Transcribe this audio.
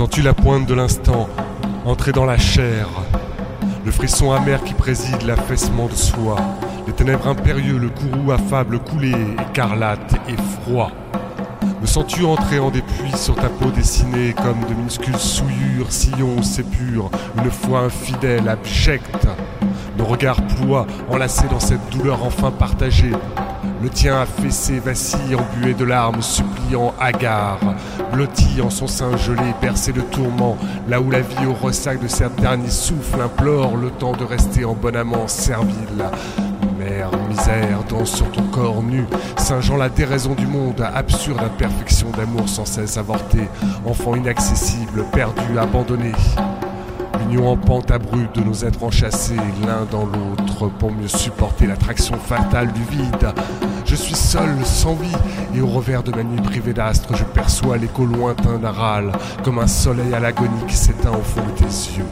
Sens-tu la pointe de l'instant entrer dans la chair? Le frisson amer qui préside l'affaissement de soi. Les ténèbres impérieux, le courroux affable coulé, écarlate et froid. Me sens-tu entrer en dépluie sur ta peau dessinée comme de minuscules souillures, sillons, sépures, une fois infidèle, abjecte? Nos regards ploient, enlacés dans cette douleur enfin partagée. Le tien affaissé vacille, embué de larmes, suppliant, hagard, blotti en son sein gelé, percé de tourments, là où la vie au ressac de ses derniers souffles implore le temps de rester en bon amant servile misère, danse sur ton corps nu, singeant la déraison du monde, absurde imperfection d'amour sans cesse avorté, enfant inaccessible, perdu, abandonné. L'union en pente abrupte de nos êtres enchâssés l'un dans l'autre pour mieux supporter l'attraction fatale du vide. Je suis seul, sans vie, et au revers de ma nuit privée d'astres, je perçois l'écho lointain d'un râle, comme un soleil à l'agonie s'éteint au fond de tes yeux.